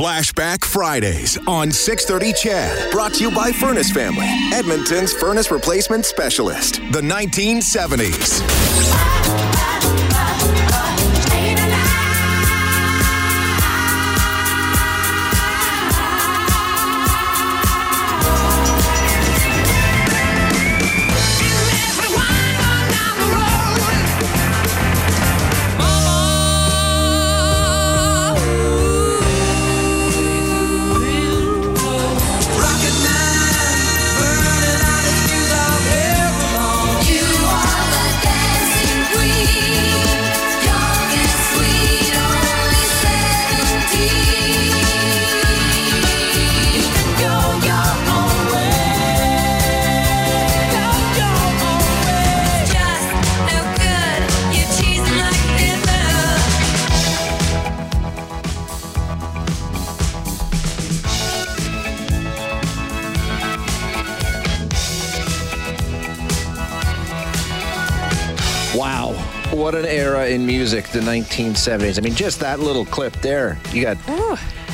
Flashback Fridays on 630 CHED. Brought to you by Furnace Family, Edmonton's furnace replacement specialist. The 1970s. The 1970s. I mean, just that little clip there. You got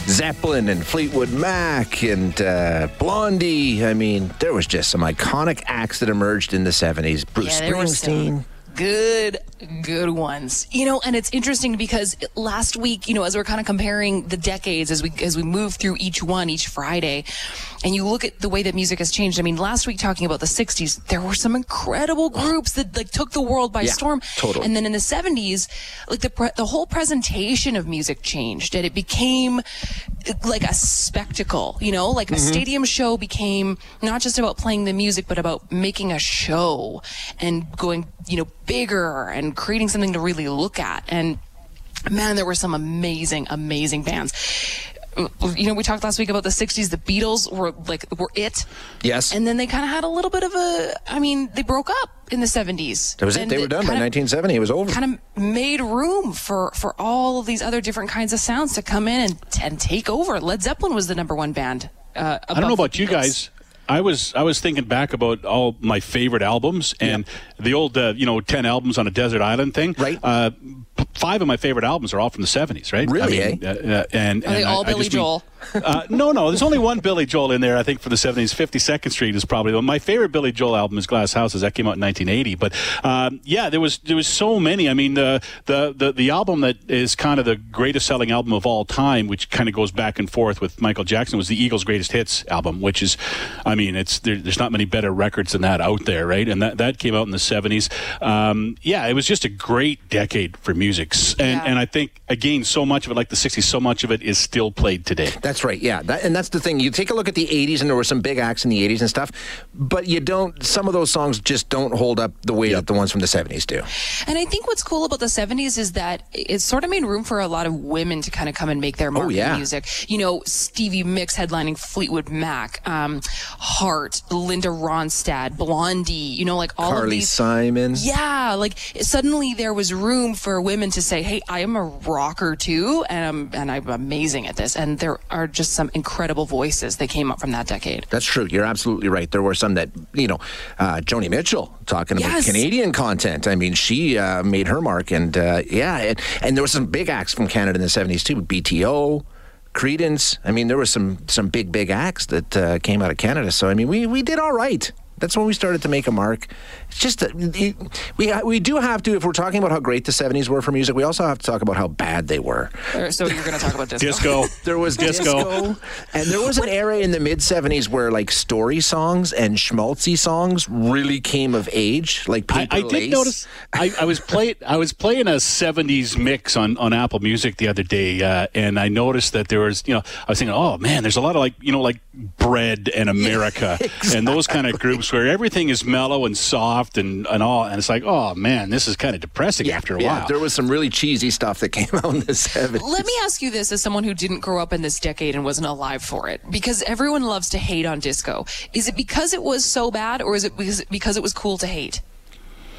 Zeppelin and Fleetwood Mac and uh, Blondie. I mean, there was just some iconic acts that emerged in the 70s. Bruce Yeah, Springsteen. Good good ones. You know and it's interesting because last week you know as we're kind of comparing the decades as we as we move through each one each friday and you look at the way that music has changed i mean last week talking about the 60s there were some incredible groups that like took the world by Yeah, storm. totally. and then in the 70s like the pre- the whole presentation of music changed and it became like a spectacle you know? Like a mm-hmm. stadium show became not just about playing the music but about making a show and going you know bigger and creating something to really look at and man there were some amazing amazing bands you know we talked last week about the 60s the beatles were like were it Yes. and then they kind of had a little bit of a i mean they broke up in the 70s that was it. And They were done by kinda- 1970. It was over. kind of made room for for all of these other different kinds of sounds to come in and, and take over. Led Zeppelin was the number one band. Uh, I don't know about you guys. I was I was thinking back about all my favorite albums and the old uh, you know ten albums on a desert island thing. Right. Uh, p- five of my favorite albums are all from the seventies. Right. Really, I mean, uh, uh, and, Are they and I- all I Billy just mean- Joel? Uh, no, no. There's only one Billy Joel in there. I think for the '70s. 52nd Street is probably the my favorite Billy Joel album is Glass Houses. That came out in 1980. But um, yeah, there was there was so many. I mean, the, the the the album that is kind of the greatest selling album of all time, which kind of goes back and forth with Michael Jackson, was the Eagles' Greatest Hits album, which is, I mean, it's there, there's not many better records than that out there, right? And that that came out in the 70s. Um, yeah, it was just a great decade for music, and Yeah. and I think again, so much of it, like the 60s, so much of it is still played today. That's right. Yeah, that, and that's the thing. You take a look at the '80s, and there were some big acts in the '80s and stuff, but you don't. Some of those songs just don't hold up the way that the ones from the '70s do. And I think what's cool about the 70s is that it sort of made room for a lot of women to kind of come and make their mark Oh, yeah. in music. You know, Stevie Nicks headlining Fleetwood Mac, um, Heart, Linda Ronstadt, Blondie, you know, like all of Carly these. Simon. Yeah, like suddenly there was room for women to say, "Hey, I am a rocker too, and I'm and I'm amazing at this." And there are just some incredible voices that came up from that decade. That's true. You're absolutely right. There were some that, you know, uh, Joni Mitchell talking about Yes. Canadian content. I mean, she uh, made her mark, and uh, yeah, and, and there were some big acts from Canada in the '70s too. BTO, Creedence. I mean, there were some some big big acts that uh, came out of Canada. So I mean, we we did all right. That's when we started to make a mark. It's just that it, we we do have to if we're talking about how great the '70s were for music. We also have to talk about how bad they were. So you're going to talk about disco? Disco. There was Disco. disco, and there was an era in the mid '70s where like story songs and schmaltzy songs really came of age, like I, paper I lace. did notice. I, I was playing. I was playing a '70s mix on, on Apple Music the other day, uh, and I noticed that there was, you know, I was thinking, oh man, there's a lot of like, you know, like Bread and America and those kind of groups where everything is mellow and soft and, and all, and it's like, oh man, this is kind of depressing after a yeah, while. there was some really cheesy stuff that came out in the '70s. Let me ask you this as someone who didn't grow up in this decade and wasn't alive for it, because everyone loves to hate on disco. Is it because it was so bad, or is it because, because it was cool to hate?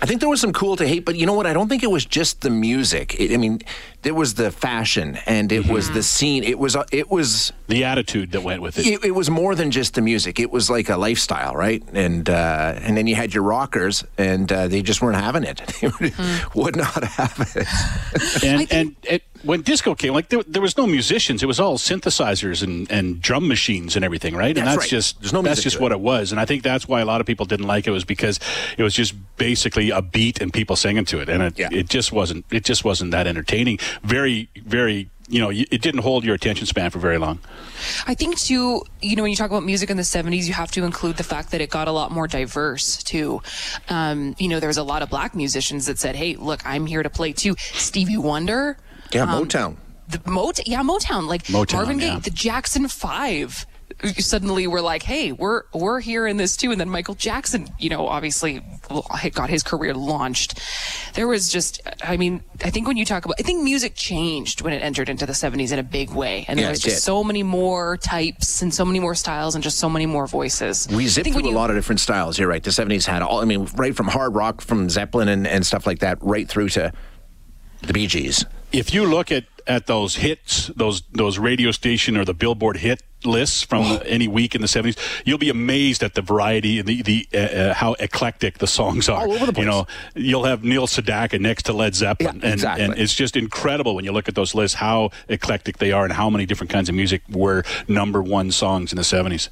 I think there was some cool to hate, but you know what? I don't think it was just the music. It, I mean, there was the fashion and it was the scene. It was uh, it was the attitude that went with it. it, it was more than just the music. It was like a lifestyle, right? And uh, and then you had your rockers, and uh, they just weren't having it. They would, would not have it. and and it, when disco came, like there, there, was no musicians. It was all synthesizers and, and drum machines and everything, right? That's and that's right. just There's no that's just what it. it was. And I think that's why a lot of people didn't like it was because it was just basically a beat and people singing to it, and it, Yeah. it just wasn't it just wasn't that entertaining. Very very you know it didn't hold your attention span for very long. I think too, you know, when you talk about music in the 70s, you have to include the fact that it got a lot more diverse too. Um, you know, there was a lot of black musicians that said, "Hey, look, I'm here to play too." Stevie Wonder, Yeah, um, Motown. the Mot yeah, Motown, like Motown, Marvin Gaye, yeah. the Jackson 5 suddenly we were like, "Hey, we're we're here in this too." And then Michael Jackson, you know, obviously got his career launched. There was just I mean, I think when you talk about I think music changed when it entered into the 70s in a big way. And Yeah, there was just did. so many more types and so many more styles and just so many more voices. We I zipped through when a you- lot of different styles. You're right. The 70s had all, I mean, right from hard rock, from Zeppelin and, and stuff like that, right through to the Bee Gees. if you look at at those hits, those those radio station or the Billboard hit lists from Oh. any week in the seventies, you'll be amazed at the variety and the the uh, uh, how eclectic the songs are. All over the place. You know, you'll have Neil Sedaka next to Led Zeppelin, Yeah, and exactly. and it's just incredible when you look at those lists how eclectic they are and how many different kinds of music were number one songs in the seventies.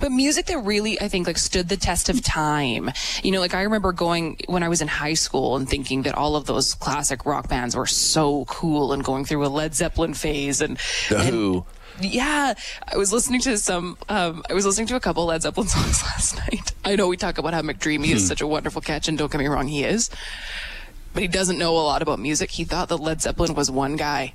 But music that really, I think, like stood the test of time. You know, like I remember going when I was in high school and thinking that all of those classic rock bands were so cool and going through a Led Zeppelin phase and The and- Who. Yeah, I was listening to some. Um, I was listening to a couple Led Zeppelin songs last night. I know we talk about how McDreamy Hmm. is such a wonderful catch, and don't get me wrong, he is. But he doesn't know a lot about music. He thought that Led Zeppelin was one guy.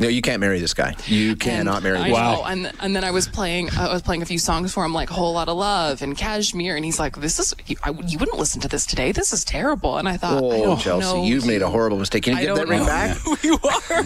No, you can't marry this guy. You cannot And marry I this guy. know. And and then I was playing I was playing a few songs for him like Whole Lot of Love and Kashmir and he's like this is you, I, you wouldn't listen to this today this is terrible and I thought I Oh, don't Chelsea, know. you've made a horrible mistake. Can you I get that ring know back? who you are.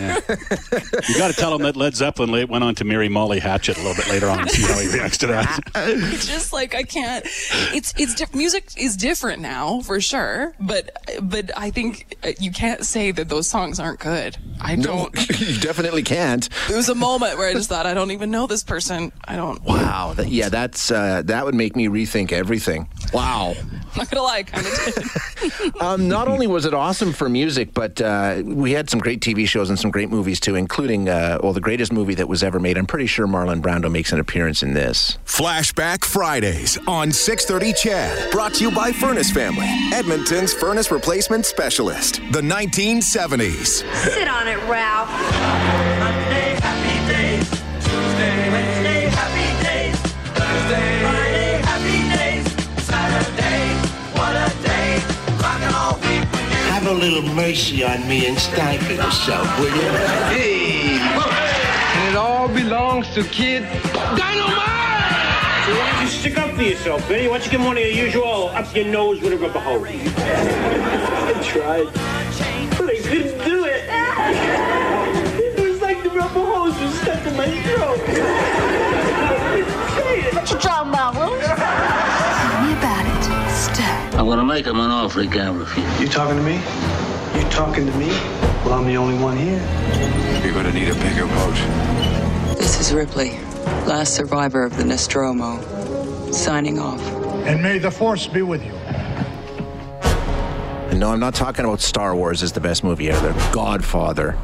You got to tell him that Led Zeppelin went on to marry Molly Hatchet a little bit later on and see how he reacts to that. It's just like I can't. It's it's diff- music is different now for sure, but but I think uh, you can't say that those songs aren't good. I No, don't. you definitely can't. There was a moment where I just thought I don't even know this person. I don't. Wow. That, yeah, that's uh, that would make me rethink everything. Wow. I'm not gonna lie, kind of. Um, not only was it awesome for music, but uh, we had some great TV shows and some great movies too, including uh, well, the greatest movie that was ever made. I'm pretty sure Marlon Brando makes an appearance in this. Flashback Fridays on 630 CHED. Brought to you by Furnace Family, Edmonton's furnace replacement specialist. The 1970s. Sit on it, Ralph. A little mercy on me and stifle yourself, will you? Hey, and it all belongs to Kid Dynamite! So why don't you stick up for yourself, Benny? Why don't you give him one of your usual up your nose with a rubber hose? I tried. But I couldn't do it. It was like the rubber hose was stuck in my throat. Say it. What you talking about, Will? I'm gonna make him an offer he can't refuse. You talking to me? You talking to me? Well, I'm the only one here. You're gonna need a bigger boat. This is Ripley, last survivor of the Nostromo. Signing off. And may the force be with you. And no, I'm not talking about Star Wars as the best movie ever. Godfather.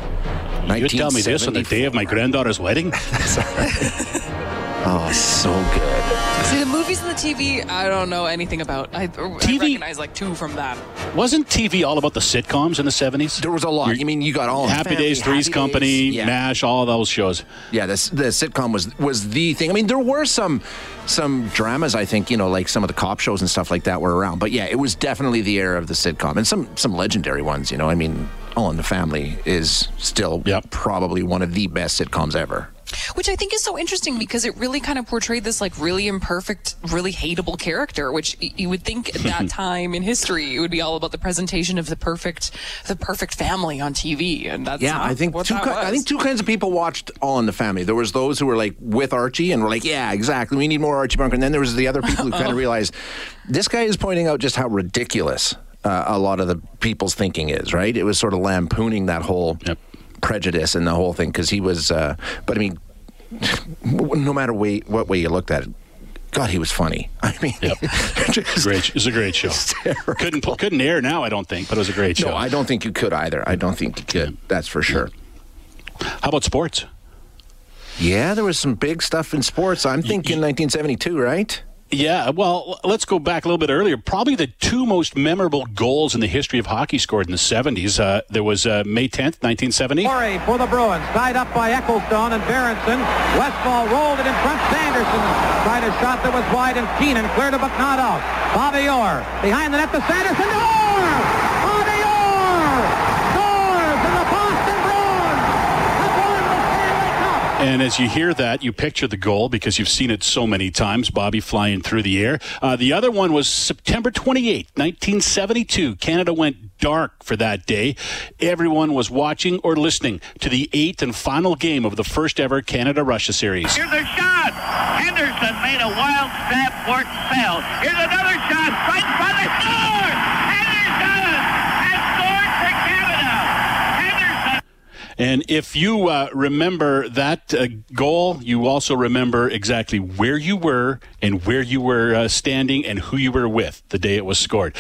You tell me this on the day of my granddaughter's wedding? Oh, so good. See the movies and the TV, I don't know anything about. I, I TV recognize like two from that. Wasn't TV all about the sitcoms in the 70s? There was a lot. I mean, you got all Happy Family, Days, Three's Happy Company, Days. Yeah. MASH, all those shows. Yeah, this the sitcom was was the thing. I mean, there were some some dramas. I think you know, like some of the cop shows and stuff like that were around. But yeah, it was definitely the era of the sitcom, and some some legendary ones. You know, I mean, All in the Family is still Yep. probably one of the best sitcoms ever. Which I think is so interesting because it really kind of portrayed this like really imperfect, really hateable character, which you would think at that time in history it would be all about the presentation of the perfect, the perfect family on TV, and that's Yeah, not I think what two. ki- I think two kinds of people watched All in the Family. There was those who were like with Archie and were like, "Yeah, exactly. We need more Archie Bunker." And then there was the other people who kind of realized this guy is pointing out just how ridiculous uh, a lot of the people's thinking is. Right? It was sort of lampooning that whole Yep. Prejudice and the whole thing because he was. Uh, but I mean, no matter way, what way you looked at it. God, he was funny. I mean, Yep. just- Great. It was a great show. Couldn't couldn't air now, I don't think, but it was a great show. No, I don't think you could either. I don't think you could. That's for sure. How about sports? Yeah, there was some big stuff in sports. I'm thinking 1972, right? Yeah, well, let's go back a little bit earlier. Probably the two most memorable goals in the history of hockey scored in the 70s. Uh, there was uh, May 10th, 1970. Murray for the Bruins, tied up by Ecclestone and Berenson. Westfall rolled it in front. Sanderson tried a shot that was wide, and Keenan cleared it, but not out. Bobby Orr behind the net to Sanderson. Orr! Bobby Orr scores, and the Boston Bruins have won the Stanley Cup. And as you hear that, you picture the goal because you've seen it so many times. Bobby flying through the air. Uh, the other one was September 28, 1972. Canada went dark for that day. Everyone was watching or listening to the eighth and final game of the first ever Canada Russia series. Here's a shot. Henderson made a wild stab and fell. Here's another shot. Right in front of the score. Henderson has scored for Canada. Henderson. And if you uh, remember that uh, goal, you also remember exactly where you were and where you were uh, standing and who you were with the day it was scored.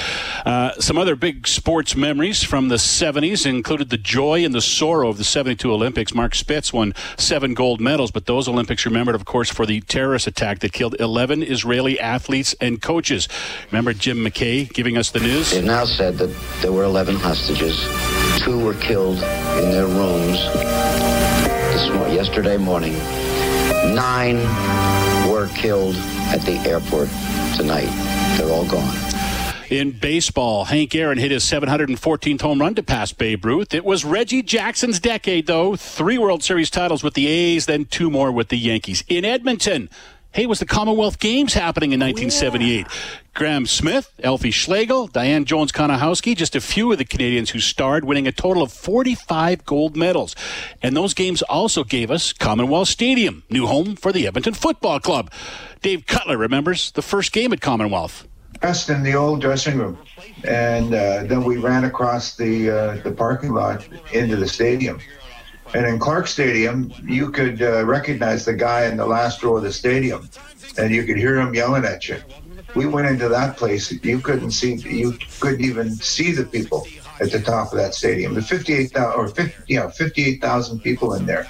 Uh, some other big sports memories from the 70s included the joy and the sorrow of the 72 Olympics. Mark Spitz won seven gold medals, but those Olympics remembered, of course, for the terrorist attack that killed 11 Israeli athletes and coaches. Remember Jim McKay giving us the news? It now said that there were 11 hostages. Two were killed in their rooms this yesterday morning. Nine were killed at the airport tonight. They're all gone. In baseball, Hank Aaron hit his 714th home run to pass Babe Ruth. It was Reggie Jackson's decade, though. Three World Series titles with the A's, then two more with the Yankees. In Edmonton, hey, was the Commonwealth Games happening in 1978? Graham Smith, Elfie Schlegel, Diane Jones Konihowski, just a few of the Canadians who starred, winning a total of 45 gold medals. And those games also gave us Commonwealth Stadium, new home for the Edmonton Football Club. Dave Cutler remembers the first game at Commonwealth. dressed in the old dressing room, and uh, then we ran across the uh, the parking lot into the stadium. And in Clark Stadium, you could uh, recognize the guy in the last row of the stadium, and you could hear him yelling at you. We went into that place. You couldn't see. You couldn't even see the people at the top of that stadium. The 58,000 or 50, yeah, 58,000 people in there.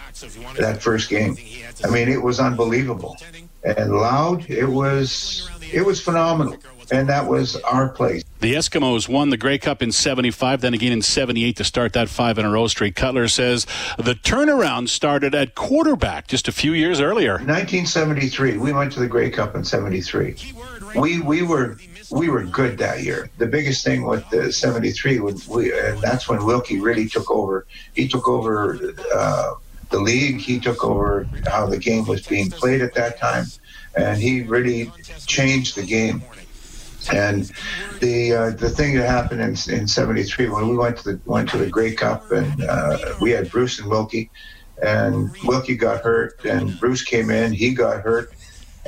That first game. I mean, it was unbelievable and loud. It was it was phenomenal, and that was our place. The Eskimos won the Grey Cup in 75, then again in 78 to start that five in a row streak. Cutler says the turnaround started at quarterback just a few years earlier. 1973, we went to the Grey Cup in '73. We we were we were good that year. The biggest thing with the '73 was we, and that's when Wilkie really took over. He took over uh, the league. He took over how the game was being played at that time, and he really changed the game. And the uh, the thing that happened in in '73 when we went to the went to the Grey Cup and uh, we had Bruce and Wilkie, and Wilkie got hurt and Bruce came in. He got hurt,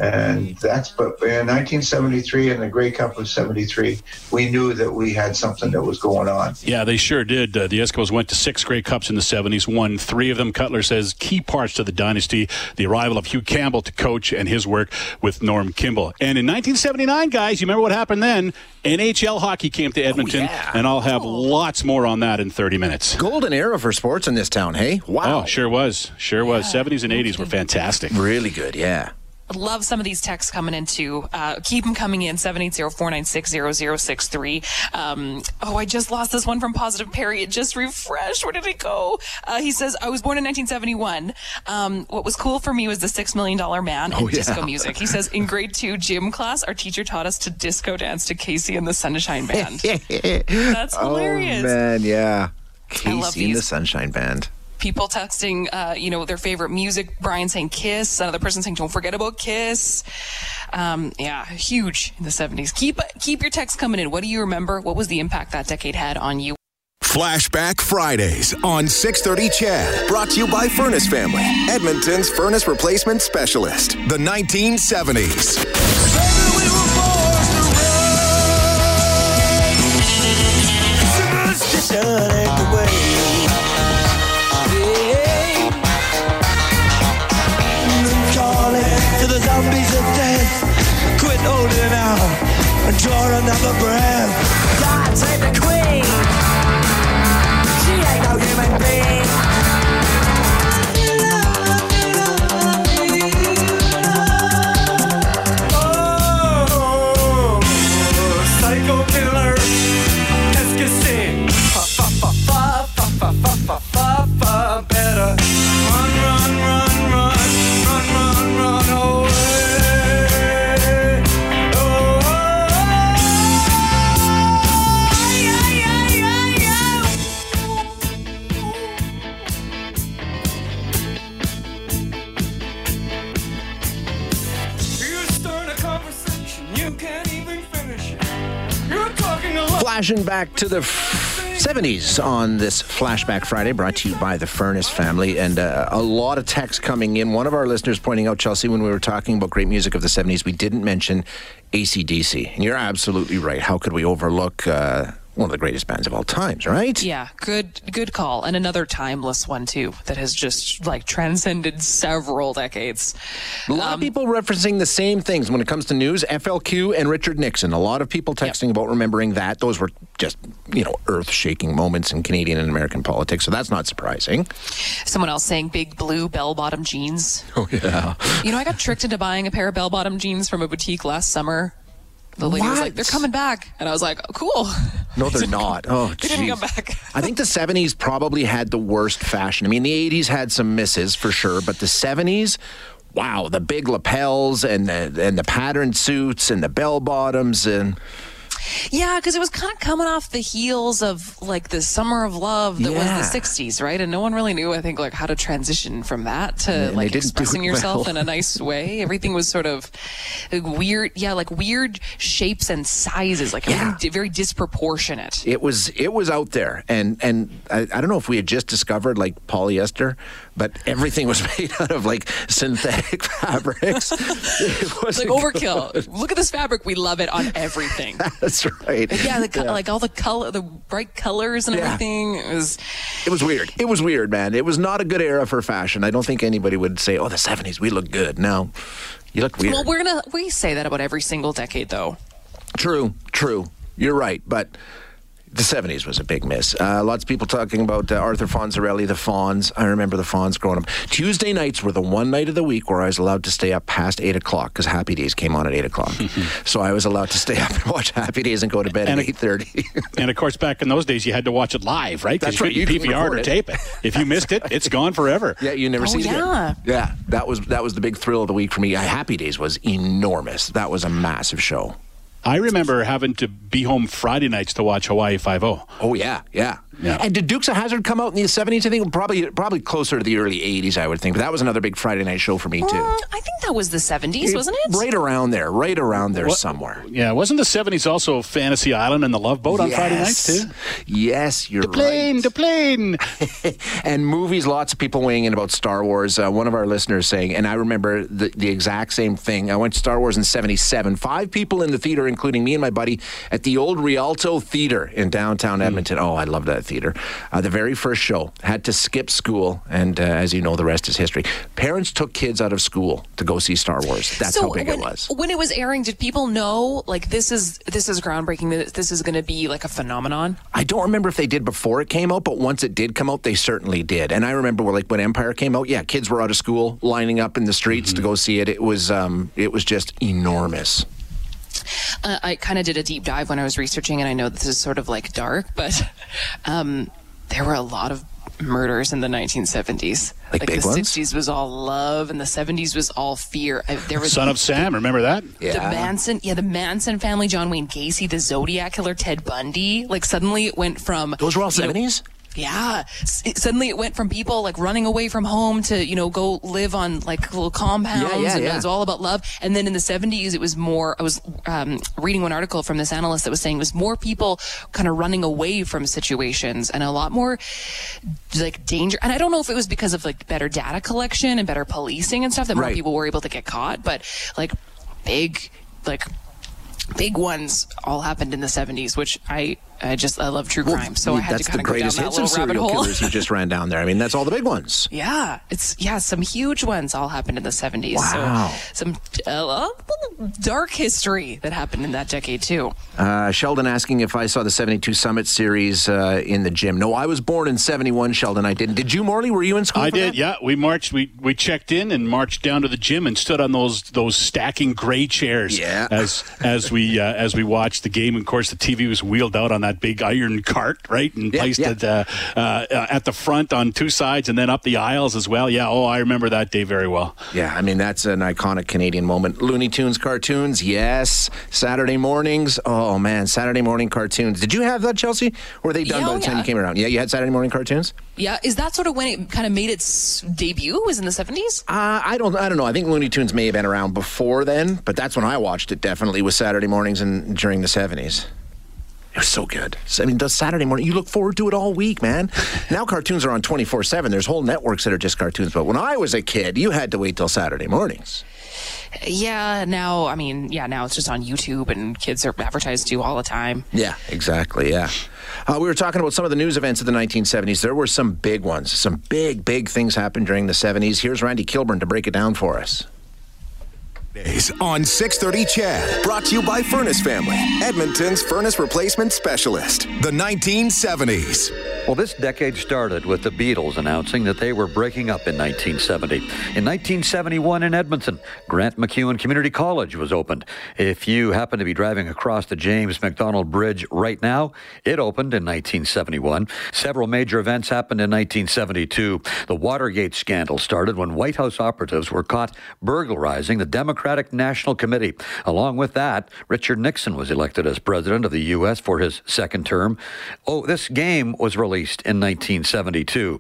and that's but in 1973 in the Grey Cup of '73, we knew that we had something that was going on. Yeah, they sure did. Uh, the Eskimos went to six Grey Cups in the 70s, won three of them. Cutler says key parts to the dynasty the arrival of Hugh Campbell to coach and his work with Norm Kimball. And in 1979, guys, you remember what happened then? NHL hockey came to Edmonton, and I'll have lots more on that in 30 minutes. Golden era for sports in this town, hey? Wow. Oh, sure was. Sure was. 70s and 80s were fantastic. Really good, yeah. Love some of these texts coming in too. Uh, keep them coming in 780-496-0063. Um, oh, I just lost this one from Positive Perry. It just refreshed. Where did it go? Uh, he says, I was born in 1971. Um, what was cool for me was the Six Million Dollar Man and Oh, yeah. disco music. He says, in grade two gym class, our teacher taught us to disco dance to KC and the Sunshine Band. That's hilarious. Oh man, yeah. KC and the. Sunshine Band. People texting, uh, you know, their favorite music. Brian saying Kiss. Another person saying, "Don't forget about Kiss." Um, yeah, huge in the '70s. Keep keep your texts coming in. What do you remember? What was the impact that decade had on you? Flashback Fridays on 630 CHED. Brought to you by Furnace Family, Edmonton's furnace replacement specialist. The 1970s. Superstition draw another breath. God save the queen. Back to the f- 70s on this Flashback Friday, brought to you by the Furnace family. And uh, a lot of text coming in. One of our listeners pointing out, Chelsea, when we were talking about great music of the 70s, we didn't mention ACDC. And you're absolutely right. How could we overlook uh, one of the greatest bands of all times, right? Yeah, good good call. And another timeless one too that has just like transcended several decades. A lot of um, people referencing the same things when it comes to news. FLQ and Richard Nixon. A lot of people texting about remembering that. Those were just, you know, earth shaking moments in Canadian and American politics. So that's not surprising. Someone else saying big blue bell bottom jeans. Oh, yeah. You know, I got tricked into buying a pair of bell bottom jeans from a boutique last summer. The lady was like, "They're coming back," and I was like, oh, "Cool." No, they're not. Oh, They didn't come back. I think the 70s probably had the worst fashion. I mean, the 80s had some misses for sure, but the 70s, wow, the big lapels and the, and the patterned suits and the bell bottoms and Yeah, because it was kind of coming off the heels of like the summer of love that Yeah. was the '60s, right? And no one really knew, I think, like how to transition from that to And like expressing yourself well. in a nice way. Everything was sort of weird, yeah, like weird shapes and sizes, like di- very disproportionate. it was it was out there and and I, I don't know if we had just discovered like polyester but everything was made out of like synthetic fabrics it was like overkill. Look at this fabric; we love it on everything. that's right Yeah, the, co- like all the color, the bright colors and Yeah. everything. It was it was weird it was weird man it was not a good era for fashion i don't think anybody would say oh the 70s we look good no you look weird well. We're gonna we say that about every single decade, though. True, true. You're right, but the 70s was a big miss. Uh, lots of people talking about uh, Arthur Fonzarelli, the Fonz. I remember the Fonz growing up. Tuesday nights were the one night of the week where I was allowed to stay up past 8 o'clock because Happy Days came on at 8 o'clock. so I was allowed to stay up and watch Happy Days and go to bed And at 8.30. And of course, back in those days, you had to watch it live, right? 'Cause That's right, You you couldn't couldn't PVR record or it. tape it. If you missed it, it's gone forever. yeah, you never Oh, seen yeah. it. Yeah, that was, that was the big thrill of the week for me. Uh, Happy Days was enormous. That was a massive show. I remember having to be home Friday nights to watch Hawaii Five O. Oh yeah, yeah. Yeah. And did Dukes of Hazzard come out in the seventies? I think probably probably closer to the early eighties, I would think. But that was another big Friday night show for me too. Mm, I think that was the 70s, wasn't it? Right around there, right around there What- somewhere. Yeah, wasn't the '70s also Fantasy Island and the Love Boat on Friday nights too? Yes, you're The plane, right. the plane. and movies, lots of people weighing in about Star Wars. Uh, one of our listeners saying, and I remember the, the exact same thing. I went to Star Wars in 77. Five people in the theater, including me and my buddy, at the old Rialto Theater in downtown Hmm. Edmonton. Oh, I love that theater. Uh, the very first show, had to skip school. And uh, as you know, the rest is history. Parents took kids out of school to go see Star Wars. That's so how big when, it was. When it was airing, did people know like this is this is groundbreaking? This is going to be like a phenomenon? I don't remember if they did before it came out, but once it did come out, they certainly did. And I remember like when Empire came out, yeah, kids were out of school lining up in the streets to go see it. It was um, it was just enormous. Uh, I kind of did a deep dive when I was researching, and I know this is sort of like dark, but um, there were a lot of murders in the 1970s. Like big the ones? 60s was all love, and the 70s was all fear. I, there was Son of Sam, remember that? Yeah. The Manson, yeah, the Manson family, John Wayne Gacy, the Zodiac killer, Ted Bundy. Like suddenly it went from Those were all you know, 70s? Yeah. S- suddenly it went from people like running away from home to, you know, go live on like little compounds Yeah, yeah, and yeah. it was all about love. And then in the 70s, it was more, I was um, reading one article from this analyst that was saying it was more people kind of running away from situations and a lot more like danger. And I don't know if it was because of like better data collection and better policing and stuff that more Right. people were able to get caught, but like big, like, Big ones all happened in the 70s, which I, I just I love true crime, so I had that's to kind the of go down greatest that hits of little rabbit serial hole. killers you just ran down there. I mean, that's all the big ones. Yeah, it's yeah, some huge ones all happened in the 70s. Wow. So some uh, dark history that happened in that decade too. Uh, Sheldon asking if I saw the 72 Summit series uh, in the gym. No, I was born in 71, Sheldon. I didn't. Did you, Morley? Were you in school? I for did. that? Yeah, we marched. We we checked in and marched down to the gym and stood on those those stacking gray chairs. Yeah. As as we uh, as we watched the game. And of course, the TV was wheeled out on that big iron cart, right, and Yeah, placed yeah. it uh, uh, at the front on two sides, and then up the aisles as well. Yeah. Oh, I remember that day very well. Yeah, I mean, that's an iconic Canadian moment. Looney Tunes cartoons, yes. Saturday mornings, oh man, Saturday morning cartoons. Did you have that, Chelsea? Were they done Yeah, by the time yeah. you came around? Yeah, you had Saturday morning cartoons? Yeah, is that sort of when it kind of made its debut? Was in the 70s? Uh, I don't, I don't know. I think Looney Tunes may have been around before then, but that's when I watched it. Definitely was Saturday mornings and during the seventies. It was so good. I mean, the Saturday morning, you look forward to it all week, man. now cartoons are on 24 7. There's whole networks that are just cartoons. But when I was a kid, you had to wait till Saturday mornings. Yeah, now, I mean, yeah, now it's just on YouTube and kids are advertised to all the time. Yeah, exactly. Yeah. Uh, we were talking about some of the news events of the 1970s. There were some big ones. Some big, big things happened during the 70s. Here's Randy Kilburn to break it down for us. Days on 630 CHED. Brought to you by Furnace Family, Edmonton's furnace replacement specialist. The 1970s. Well, this decade started with the Beatles announcing that they were breaking up in 1970. In 1971 in Edmonton, Grant MacEwan Community College was opened. If you happen to be driving across the James MacDonald Bridge right now, it opened in 1971. Several major events happened in 1972. The Watergate scandal started when White House operatives were caught burglarizing the Democratic National Committee. Along with that, Richard Nixon was elected as president of the U.S. for his second term. Oh, this game was released in 1972.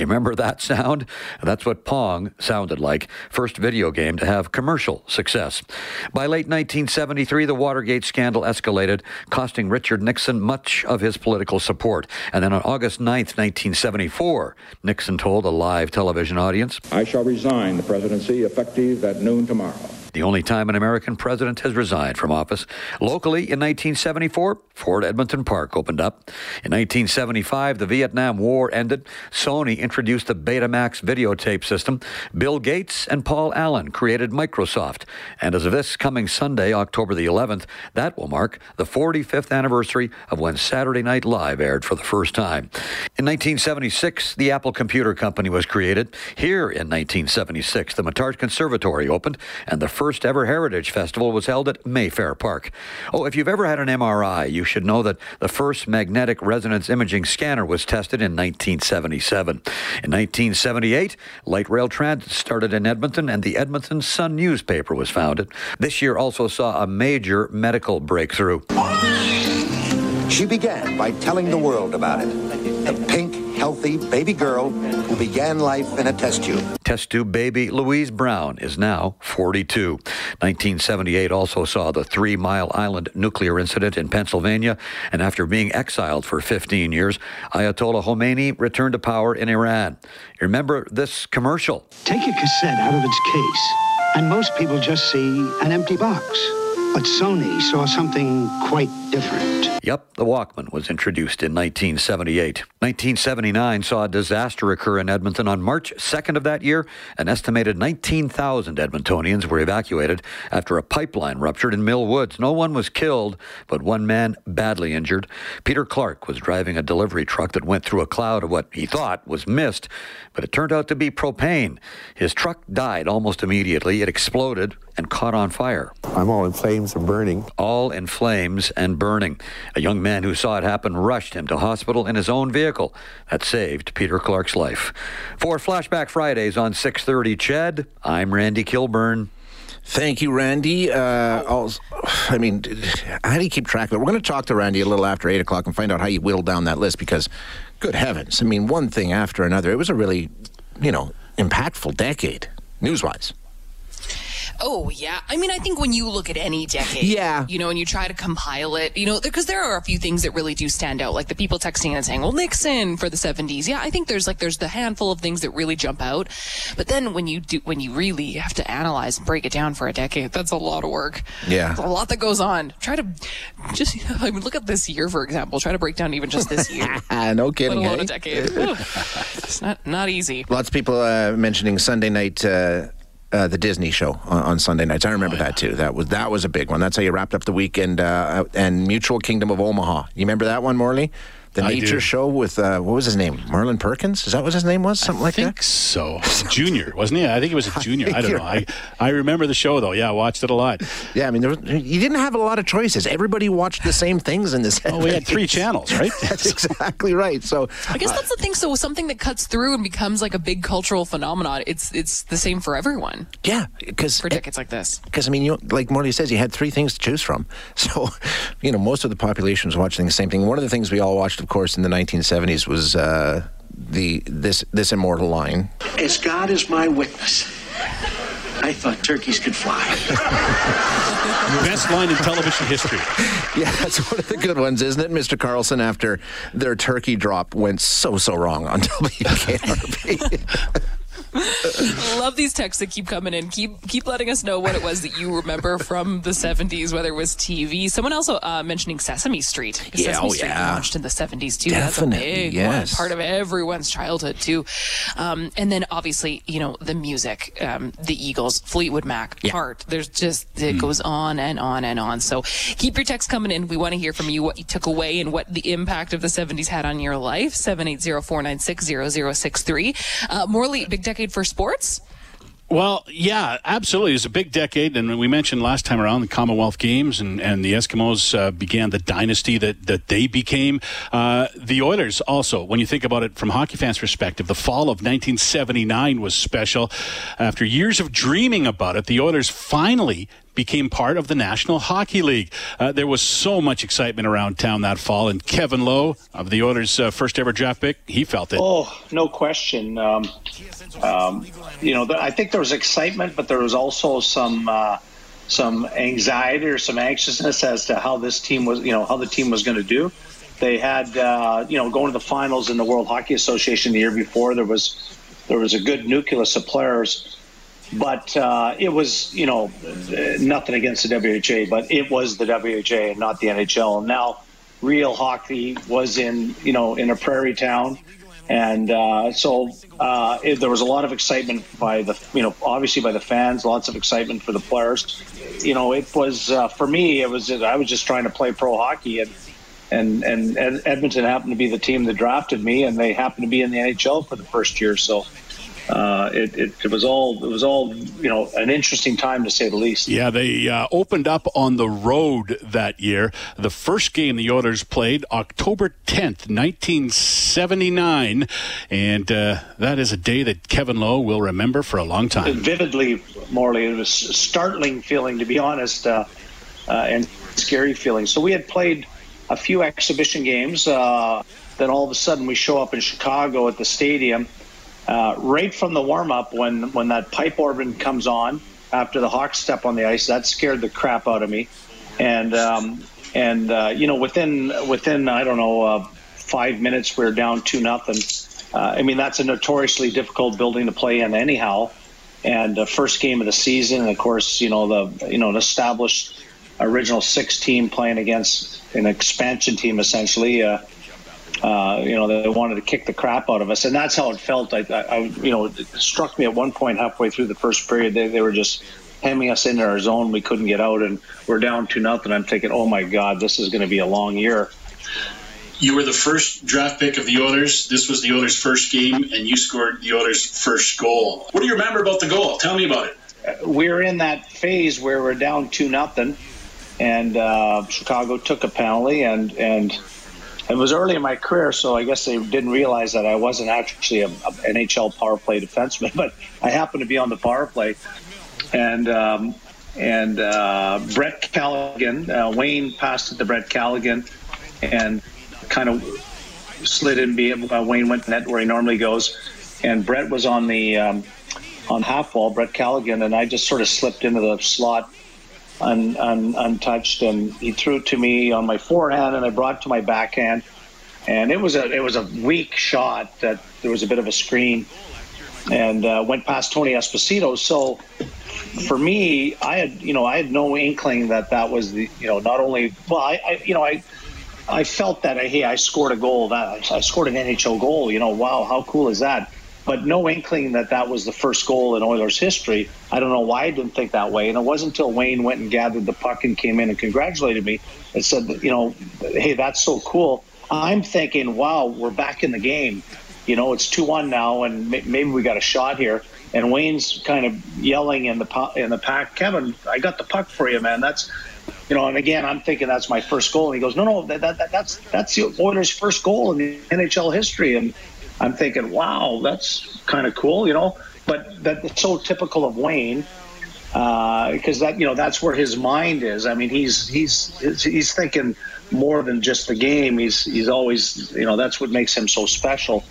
You remember that sound? That's what Pong sounded like, first video game to have commercial success. By late 1973, the Watergate scandal escalated, costing Richard Nixon much of his political support. And then on August 9th, 1974, Nixon told a live television audience I shall resign the presidency effective at noon tomorrow. The only time an American president has resigned from office. Locally, in 1974, Fort Edmonton Park opened up. In 1975, the Vietnam War ended. Sony introduced the Betamax videotape system. Bill Gates and Paul Allen created Microsoft. And as of this coming Sunday, October the 11th, that will mark the 45th anniversary of when Saturday Night Live aired for the first time. In 1976, the Apple Computer Company was created. Here in 1976, the Muttart Conservatory opened, and the first ever Heritage Festival was held at Mayfair Park. Oh, if you've ever had an MRI, you should know that the first magnetic resonance imaging scanner was tested in 1977. In 1978, light rail transit started in Edmonton, and the Edmonton Sun newspaper was founded. This year also saw a major medical breakthrough. She began by telling the world about it. The pink, healthy baby girl who began life in a test tube. Test tube baby Louise Brown is now 42. 1978 also saw the Three Mile Island nuclear incident in Pennsylvania, and after being exiled for 15 years, Ayatollah Khomeini returned to power in Iran. Remember this commercial? Take a cassette out of its case, and most people just see an empty box. But Sony saw something quite different. Yep, the Walkman was introduced in 1978. 1979 saw a disaster occur in Edmonton on March 2nd of that year. An estimated 19,000 Edmontonians were evacuated after a pipeline ruptured in Mill Woods. No one was killed, but one man badly injured. Peter Clark was driving a delivery truck that went through a cloud of what he thought was mist, but it turned out to be propane. His truck died almost immediately. It exploded and caught on fire. I'm all in flames and burning. All in flames and burning. A young man who saw it happen rushed him to hospital in his own vehicle. That saved Peter Clark's life. For Flashback Fridays on 6:30 Ched, I'm Randy Kilburn. Thank you, Randy. Uh, also, I mean, how do you keep track of it? We're going to talk to Randy a little after 8 o'clock and find out how you whittled down that list because, good heavens, I mean, one thing after another. It was a really, you know, impactful decade, news wise. Oh yeah, I mean, I think when you look at any decade, Yeah. you know, and you try to compile it, you know, because there are a few things that really do stand out, like the people texting and saying, "Well, Nixon for the '70s." Yeah, I think there's like there's the handful of things that really jump out, but then when you do, when you really have to analyze and break it down for a decade, that's a lot of work. Yeah. There's a lot that goes on. Try to just, I mean, look at this year for example. Try to break down even just this year. no Let kidding. alone eh? a decade. It's not not easy. Lots of people uh, mentioning Sunday night. Uh, uh, the Disney show on, on Sunday nights. I remember that too. That was that was a big one. That's how you wrapped up the weekend. Uh, and Mutual Kingdom of Omaha. You remember that one, Morley? The I nature do. show with uh, what was his name? Marlin Perkins. Is that what his name was? Something like I think that. so. Junior, wasn't he? I think it was a junior. I don't you're know. I, I remember the show though. Yeah, I watched it a lot. Yeah, I mean, there was, you didn't have a lot of choices. Everybody watched the same things in this. Oh, we had three channels, right? That's exactly right. So I guess that's the thing. So something that cuts through and becomes like a big cultural phenomenon. It's it's the same for everyone. Yeah, because for decades like this. Because I mean, you like Morley says, you had three things to choose from. So, you know, most of the population was watching the same thing. One of the things we all watched, of course, in the 1970s was uh, the this this immortal line. As God is my witness, I I thought turkeys could fly. Best line in television history. Yeah, that's one of the good ones, isn't it, Mr. Carlson? After their turkey drop went so so wrong on WKRP. Love these texts that keep coming in. Keep keep letting us know what it was that you remember from the 70s, whether it was TV. Someone also uh, mentioning Sesame Street. Yeah, Sesame oh, Street yeah. launched in the 70s too. Definitely, That's a big yes. one, part of everyone's childhood too. Um, and then obviously, you know, the music, um, the Eagles, Fleetwood Mac, Yeah. Heart. There's just it goes on and on and on. So keep your texts coming in. We want to hear from you what you took away and what the impact of the 70s had on your life. 780-496-0063. Uh, Morley, big decade for sports. Well, yeah, absolutely. It was a big decade, and we mentioned last time around the Commonwealth Games, and, and the Eskimos uh, began the dynasty that, that they became. Uh, the Oilers also, when you think about it from hockey fans' perspective, the fall of 1979 was special. After years of dreaming about it, the Oilers finally became part of the National Hockey League. Uh, there was so much excitement around town that fall, and Kevin Lowe of the Oilers' uh, first ever draft pick, he felt it. Oh, no question. Um, um, you know, I think there was excitement, but there was also some uh, some anxiety or some anxiousness as to how this team was, you know, how the team was going to do. They had, uh, you know, going to the finals in the World Hockey Association the year before. There was there was a good nucleus of players, but uh, it was, you know, nothing against the WHA, but it was the WHA and not the NHL. And now, real hockey was in, you know, in a prairie town. And uh, so uh, it, there was a lot of excitement by the you know obviously by the fans lots of excitement for the players. You know it was uh, for me it was i was just trying to play pro hockey and and and edmonton happened to be the team that drafted me and they happened to be in the nhl for the first year. So uh, it, it, it was all it was all you know an interesting time to say the least Yeah, they uh, opened up on the road that year. The first game the Oilers played October 10th, 1979. And uh, that is a day that Kevin Lowe will remember for a long time. vividly, Morley. It was a startling feeling, to be honest, uh, uh, and scary feeling. So we had played a few exhibition games. Uh, then all of a sudden, we show up in Chicago at the stadium. Uh, right from the warm up, when when that pipe organ comes on after the Hawks step on the ice, that scared the crap out of me. And um, and uh, you know, within within I don't know uh, five minutes, we are down two nothing. Uh, I mean, that's a notoriously difficult building to play in, anyhow. And uh, first game of the season, and of course, you know the you know an established original six team playing against an expansion team, essentially. Uh, uh, you know, they wanted to kick the crap out of us, and that's how it felt. I, I, I you know, it struck me at one point halfway through the first period, they, they were just hemming us into our zone. We couldn't get out, and we're down two nothing. I'm thinking, oh my god, this is going to be a long year. You were the first draft pick of the Oilers. This was the Oilers' first game, and you scored the Oilers' first goal. What do you remember about the goal? Tell me about it. we're in that phase where we're down two nothing, and uh, Chicago took a penalty, and and it was early in my career, so I guess they didn't realize that I wasn't actually a, a NHL power play defenseman, but I happened to be on the power play, and. Um, and uh, Brett Callighen, uh, Wayne passed it to Brett Callighen, and kind of slid in. Uh, Wayne went net where he normally goes, and Brett was on the um, on half wall, Brett Callighen, and I just sort of slipped into the slot un, un, untouched, and he threw it to me on my forehand, and I brought it to my backhand, and it was a it was a weak shot that there was a bit of a screen, and uh, went past Tony Esposito. So for me, I had you know I had no inkling that that was the you know not only well I, I you know I. I felt that hey, I scored a goal. That I scored an NHL goal. You know, wow, how cool is that? But no inkling that that was the first goal in Oilers history. I don't know why I didn't think that way. And it wasn't until Wayne went and gathered the puck and came in and congratulated me and said, you know, hey, that's so cool. I'm thinking, wow, we're back in the game. You know, it's two one now, and maybe we got a shot here. And Wayne's kind of yelling in the in the pack, Kevin, I got the puck for you, man. That's you know, and again, I'm thinking that's my first goal. And he goes, no, no, that, that, that's that's the Oilers' first goal in the NHL history. And I'm thinking, wow, that's kind of cool, you know. But that's so typical of Wayne because that you know that's where his mind is. I mean, he's he's he's thinking more than just the game. He's he's always you know that's what makes him so special.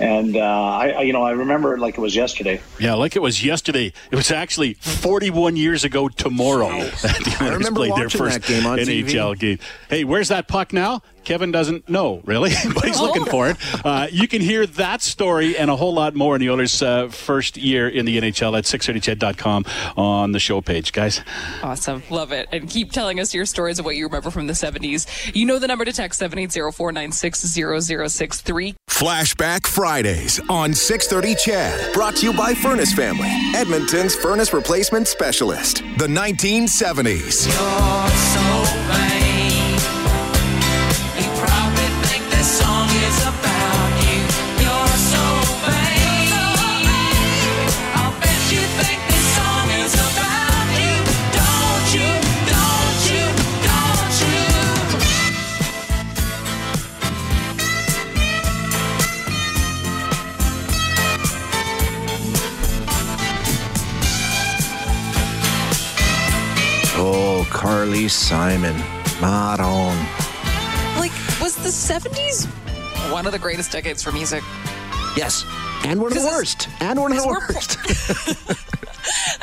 And uh, I, I, you know, I remember it like it was yesterday. Yeah, like it was yesterday. It was actually 41 years ago tomorrow. that the Oilers remember played their watching first that game on NHL TV. game. Hey, where's that puck now? Kevin doesn't know, really, but he's looking for it. Uh, you can hear that story and a whole lot more in the Oilers' uh, first year in the NHL at 630ched.com on the show page, guys. Awesome. Love it. And keep telling us your stories of what you remember from the 70s. You know the number to text 780-496-0063. Flashback Fridays on 630 Ched. Brought to you by Furnace Family, Edmonton's furnace replacement specialist. The 1970s. Carly Simon. Not on. Like, was the 70s one of the greatest decades for music? Yes. And one of the worst. And one of the worst.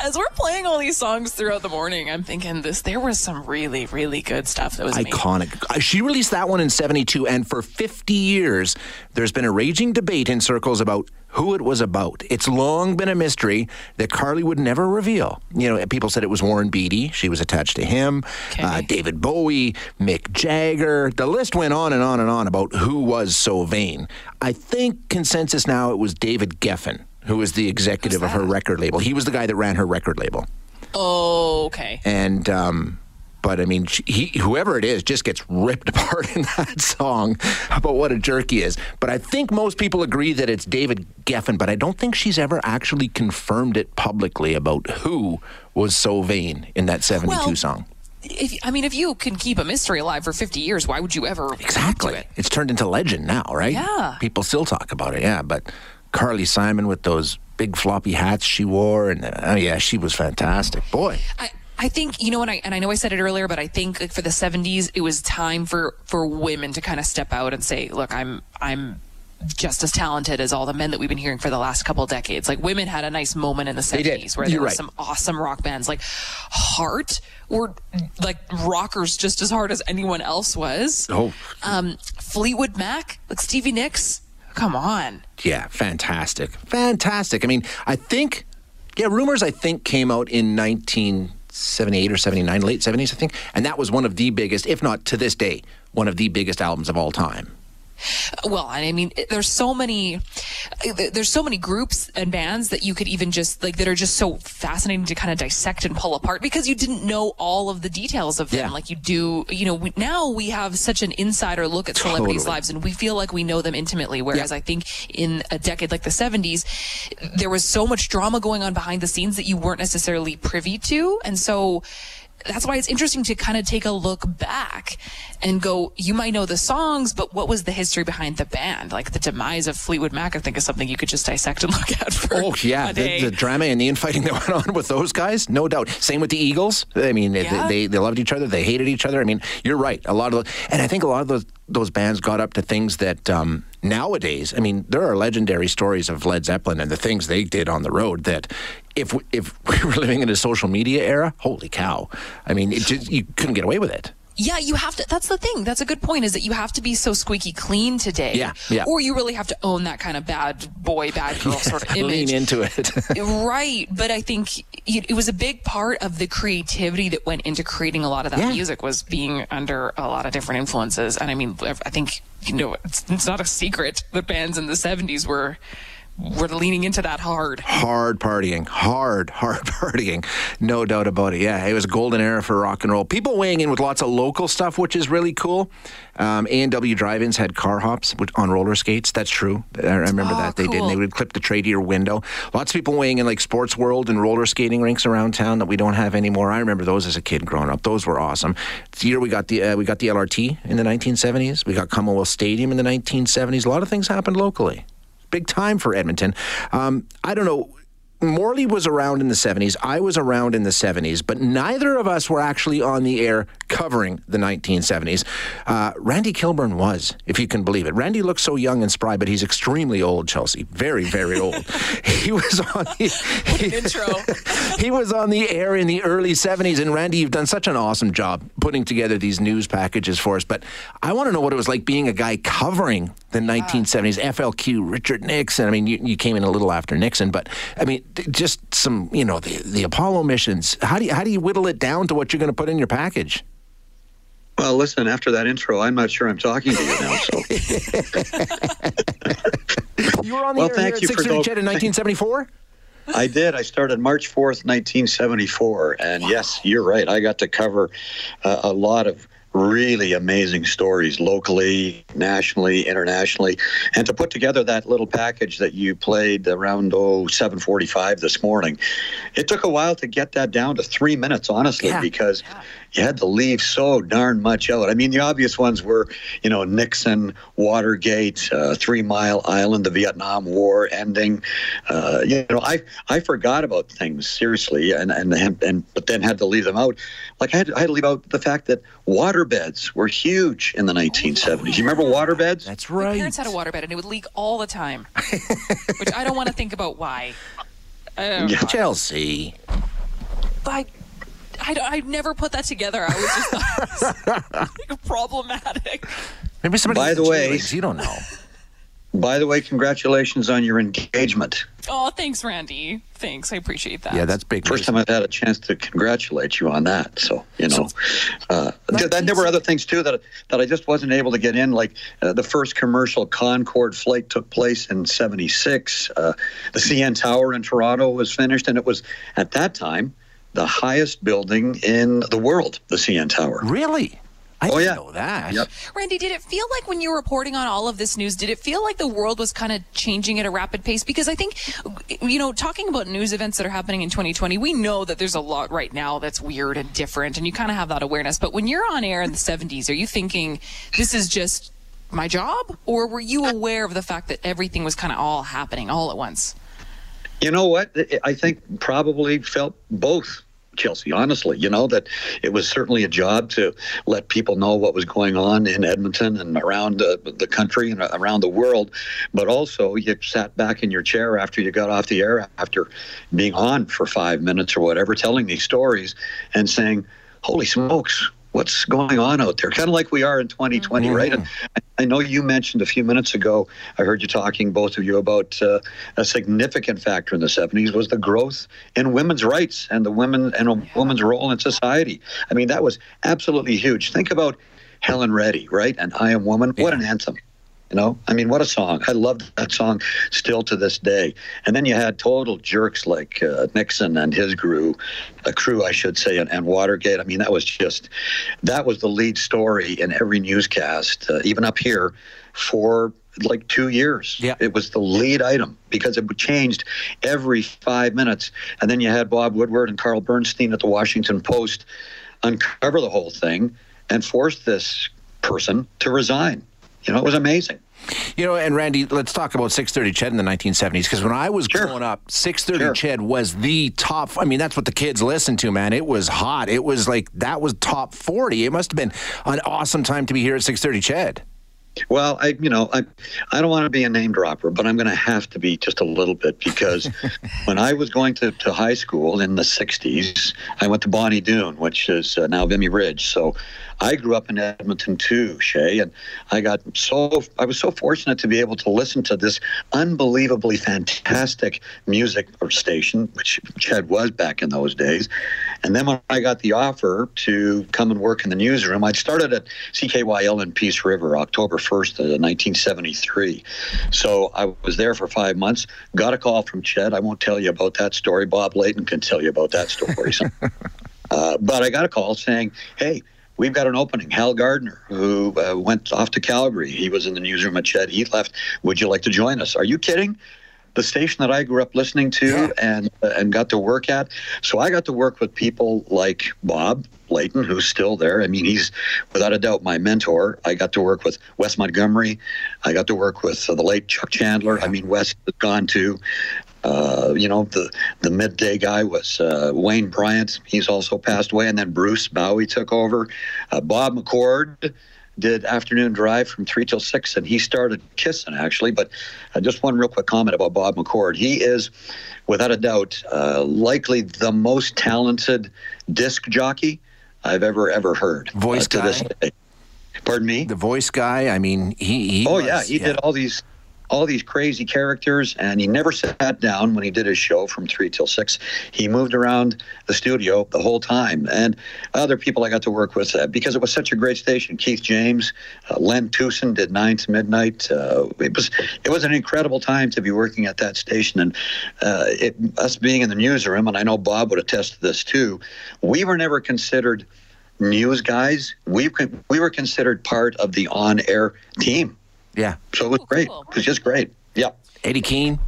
As we're playing all these songs throughout the morning, I'm thinking this. There was some really, really good stuff that was. Iconic. Uh, She released that one in 72, and for 50 years, there's been a raging debate in circles about who it was about. It's long been a mystery that Carly would never reveal. You know, people said it was Warren Beatty. She was attached to him. Uh, David Bowie, Mick Jagger. The list went on and on and on about who was so vain. I think consensus now it was David Geffen, who was the executive of her record label. He was the guy that ran her record label. Oh, okay. And um, but I mean, he, whoever it is just gets ripped apart in that song about what a jerk he is. But I think most people agree that it's David Geffen. But I don't think she's ever actually confirmed it publicly about who was so vain in that '72 Well, song. If, I mean, if you can keep a mystery alive for 50 years, why would you ever Exactly. It's turned into legend now, right? Yeah. People still talk about it. Yeah, but Carly Simon with those big floppy hats she wore, and uh, oh yeah, she was fantastic. Boy. I, I think you know, and I and I know I said it earlier, but I think like, for the '70s, it was time for for women to kind of step out and say, "Look, I'm I'm." Just as talented as all the men that we've been hearing for the last couple of decades. Like women had a nice moment in the seventies where there You're were right. some awesome rock bands. Like Heart were like rockers just as hard as anyone else was. Oh, Um, Fleetwood Mac, like Stevie Nicks. Come on. Yeah, fantastic. Fantastic. I mean, I think, yeah, Rumours, I think, came out in 1978 or 79, late 70s, I think. And that was one of the biggest, if not to this day, one of the biggest albums of all time. Well, I mean, there's so many, there's so many groups and bands that you could even just like that are just so fascinating to kind of dissect and pull apart because you didn't know all of the details of them like you do. You know, we, now we have such an insider look at celebrities' Totally. lives and we feel like we know them intimately. Whereas I think in a decade like the 70s, there was so much drama going on behind the scenes that you weren't necessarily privy to, and so that's why it's interesting to kind of take a look back and go, you might know the songs, but what was the history behind the band? Like the demise of Fleetwood Mac, I think is something you could just dissect and look at for Oh, yeah. The, the drama and the infighting that went on with those guys, no doubt. Same with the Eagles. I mean, they- Yeah. they, they loved each other, they hated each other. I mean, you're right. A lot of those, and I think a lot of those, those bands got up to things that um, nowadays, I mean, there are legendary stories of Led Zeppelin and the things they did on the road that if we, if we were living in a social media era, holy cow. I mean, just, you couldn't get away with it. Yeah, you have to. That's the thing. That's a good point. Is that you have to be so squeaky clean today. Yeah, yeah. Or you really have to own that kind of bad boy, bad girl sort of image. Lean into it. right but i think it, it was a big part of the creativity that went into creating a lot of that music was being under a lot of different influences and i mean i think you know it's, it's not a secret that bands in the 70s were were leaning into that hard hard partying, hard, hard partying. No doubt about it. Yeah, it was a golden era for rock and roll. People weighing in with lots of local stuff, which is really cool. Um, A&W Drive-Ins had car hops on roller skates. That's true. I remember Oh, that they did. And they would clip the tray to your window. Lots of people weighing in like Sports World and roller skating rinks around town that we don't have anymore. I remember those as a kid growing up. Those were awesome. The year we got the uh, we got the LRT in the 1970s. We got Commonwealth Stadium in the 1970s. A lot of things happened locally big time for Edmonton. Um, I don't know. Morley was around in the 70s. I was around in the 70s, but neither of us were actually on the air covering the 1970s. Uh, Randy Kilburn was, if you can believe it. Randy looks so young and spry, but he's extremely old, Chelsea. Very, very old. he was on the intro. he was on the air in the early 70s. And Randy, you've done such an awesome job putting together these news packages for us. But I want to know what it was like being a guy covering the 1970s, FLQ, Richard Nixon. I mean, you, you came in a little after Nixon, but I mean, just some, you know, the, the Apollo missions. How do you, how do you whittle it down to what you're going to put in your package? Well, listen, after that intro, I'm not sure I'm talking to you now. So. you were on the Well, air here at you for 630 Ched in 1974? I did. I started March 4th, 1974. And yes, you're right. I got to cover uh, a lot of really amazing stories locally, nationally, internationally. And to put together that little package that you played around oh, 745 this morning, it took a while to get that down to three minutes, honestly, because you had to leave so darn much out. I mean, the obvious ones were, you know, Nixon, Watergate, uh, Three Mile Island, the Vietnam War ending. Uh, you know, I I forgot about things seriously, and and and, and but then had to leave them out. Like I had, I had to leave out the fact that waterbeds were huge in the 1970s. You remember waterbeds? That's right. My parents had a waterbed and it would leak all the time, which I don't want to think about why. I don't. Chelsea. I, I, I never put that together. I was just thought it was like, problematic. Maybe somebody By the way- you don't know. By the way, congratulations on your engagement. Oh, thanks, Randy. Thanks. I appreciate that. Yeah, that's big. First time I've had a chance to congratulate you on that. So you know, uh, th- then there were other things too that that I just wasn't able to get in. Like uh, the first commercial Concorde flight took place in '76. Uh, the CN Tower in Toronto was finished, and it was at that time the highest building in the world. The CN Tower. Really? I oh didn't yeah. know that. Yep. Randy, did it feel like when you were reporting on all of this news, did it feel like the world was kind of changing at a rapid pace? Because I think, you know, talking about news events that are happening in 2020, we know that there's a lot right now that's weird and different, and you kind of have that awareness. But when you're on air in the 70s, are you thinking this is just my job? Or were you aware of the fact that everything was kind of all happening all at once? You know what? I think probably felt both. Chelsea, honestly, you know, that it was certainly a job to let people know what was going on in Edmonton and around uh, the country and around the world. But also, you sat back in your chair after you got off the air, after being on for five minutes or whatever, telling these stories and saying, Holy smokes, what's going on out there? Kind of like we are in 2020, right? And I- know you mentioned a few minutes ago, I heard you talking, both of you, about uh, a significant factor in the 70s was the growth in women's rights and the women and a woman's role in society. I mean, that was absolutely huge. Think about Helen Reddy, right? And I Am Woman. What an anthem. You know, I mean, what a song. I love that song still to this day. And then you had total jerks like uh, Nixon and his crew, a crew, I should say, and, and Watergate. I mean, that was just, that was the lead story in every newscast, uh, even up here, for like two years. Yeah. It was the lead item because it changed every five minutes. And then you had Bob Woodward and Carl Bernstein at the Washington Post uncover the whole thing and force this person to resign. You know, it was amazing. You know, and Randy, let's talk about 630 Ched in the 1970s because when I was growing up, 630 Ched was the top. I mean, that's what the kids listened to, man. It was hot. It was like that was top 40. It must have been an awesome time to be here at 630 Ched. Well, I, you know, I, I don't want to be a name dropper, but I'm going to have to be just a little bit because when I was going to, to high school in the '60s, I went to Bonnie Doon, which is uh, now Vimy Ridge. So I grew up in Edmonton too, Shay, and I got so I was so fortunate to be able to listen to this unbelievably fantastic music station, which Ched was back in those days. And then when I got the offer to come and work in the newsroom, I started at CKYL in Peace River, October 1st, 1973. So I was there for five months. Got a call from Ched. I won't tell you about that story. Bob Layton can tell you about that story. uh, but I got a call saying, "Hey." We've got an opening. Hal Gardner, who uh, went off to Calgary, he was in the newsroom at Ched. He left. Would you like to join us? Are you kidding? the station that I grew up listening to and uh, and got to work at. So I got to work with people like Bob Layton, who's still there. I mean, he's without a doubt my mentor. I got to work with Wes Montgomery. I got to work with uh, the late Chuck Chandler. I mean, Wes has gone too. Uh, you know, the the midday guy was uh, Wayne Bryant. He's also passed away, and then Bruce Bowie took over. Uh, Bob McCord did afternoon drive from three till six, and he started kissing actually. But uh, just one real quick comment about Bob McCord. He is, without a doubt, uh, likely the most talented disc jockey I've ever ever heard. Voice uh, to this guy? day. Pardon me. The voice guy. I mean, he. he oh was- yeah, he did all these all these crazy characters, and he never sat down when he did his show from three till six. He moved around the studio the whole time, and other people I got to work with uh, because it was such a great station. Keith James, uh, Len Tucson did nine to midnight. Uh, it was it was an incredible time to be working at that station, and uh, it, us being in the newsroom, and I know Bob would attest to this too. We were never considered news guys. We we were considered part of the on-air team. Yeah. So it was great. It was just great. Yeah. Eddie Keene.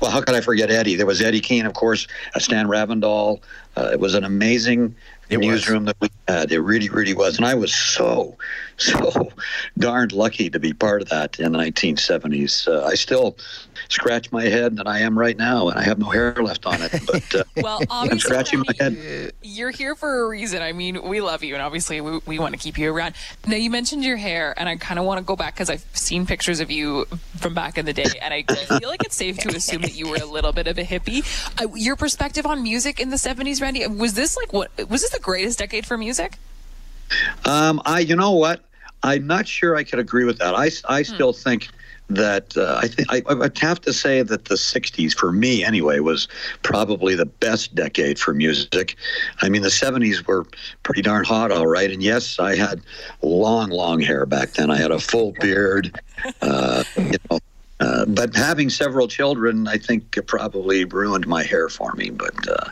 Well, how could I forget Eddie? There was Eddie Keene, of course, uh, Stan Ravendal. Uh, it was an amazing newsroom that we had. It really, really was. And I was so, so darned lucky to be part of that in the 1970s. Uh, I still scratch my head, and I am right now, and I have no hair left on it. But uh, Well, I'm obviously, scratching my head. you're here for a reason. I mean, we love you, and obviously, we, we want to keep you around. Now, you mentioned your hair, and I kind of want to go back because I've seen pictures of you from back in the day, and I feel like it's safe to assume that you were a little bit of a hippie. Uh, your perspective on music in the 70s, Randy, was this like what? Was this the greatest decade for music? Um, I, you know what? I'm not sure I could agree with that. I, I still think that uh, I think I, I'd have to say that the '60s, for me anyway, was probably the best decade for music. I mean, the '70s were pretty darn hot, all right. And yes, I had long, long hair back then. I had a full beard. Uh, you know. Uh, but having several children, I think, it probably ruined my hair for me. But uh,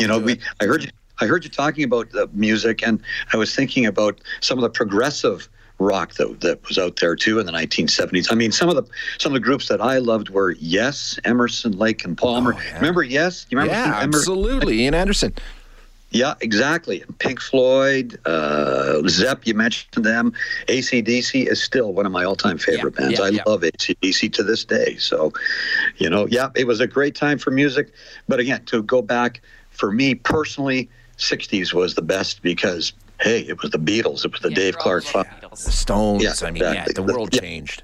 you know, we I heard you, I heard you talking about the music, and I was thinking about some of the progressive rock that, that was out there too in the 1970s. I mean, some of the some of the groups that I loved were Yes, Emerson, Lake, and Palmer. Remember Yes? You remember? Yeah, absolutely. Ian Anderson. Yeah, exactly. Pink Floyd, uh, Zepp, you mentioned them. ACDC is still one of my all time favorite bands. yeah, I yeah. love ACDC to this day. So, you know, yeah, it was a great time for music. But again, to go back, for me personally, 60s was the best because, hey, it was the Beatles. It was the Dave Clark Five. The Stones. Yeah, I mean, yeah, exactly. the world Yeah. changed.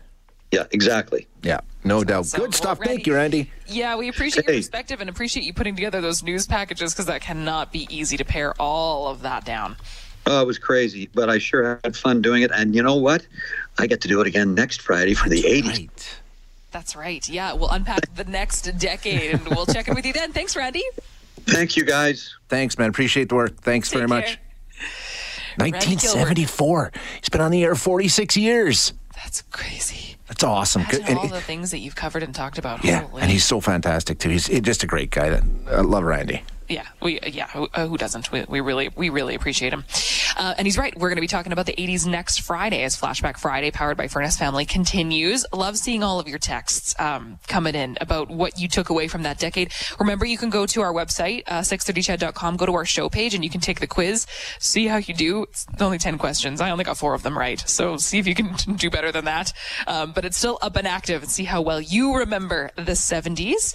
Yeah, exactly. Yeah, no doubt. Good stuff. Thank you, Randy. Yeah, we appreciate your perspective and appreciate you putting together those news packages because that cannot be easy to pare all of that down. Oh, it was crazy, but I sure had fun doing it. And you know what? I get to do it again next Friday for the 80s. Right. That's right. Yeah, we'll unpack the next decade and we'll check in with you then. Thanks, Randy. Thank you, guys. Thanks, man. Appreciate the work. Thanks very much. Randy 1974. He's been on the air 46 years. That's crazy. That's awesome. Imagine Good- and- all the things that you've covered and talked about. yeah, Holy. and he's so fantastic too. He's eh, just a great guy. I love Randy. Yeah, we yeah, who, uh, who doesn't? We, we really we really appreciate him. Uh, and he's right. We're going to be talking about the 80s next Friday as Flashback Friday, powered by Furnace Family, continues. Love seeing all of your texts um, coming in about what you took away from that decade. Remember, you can go to our website, uh, 630ched.com, go to our show page, and you can take the quiz, see how you do. It's only 10 questions. I only got four of them right. So see if you can do better than that. Um, but it's still up and active and see how well you remember the 70s.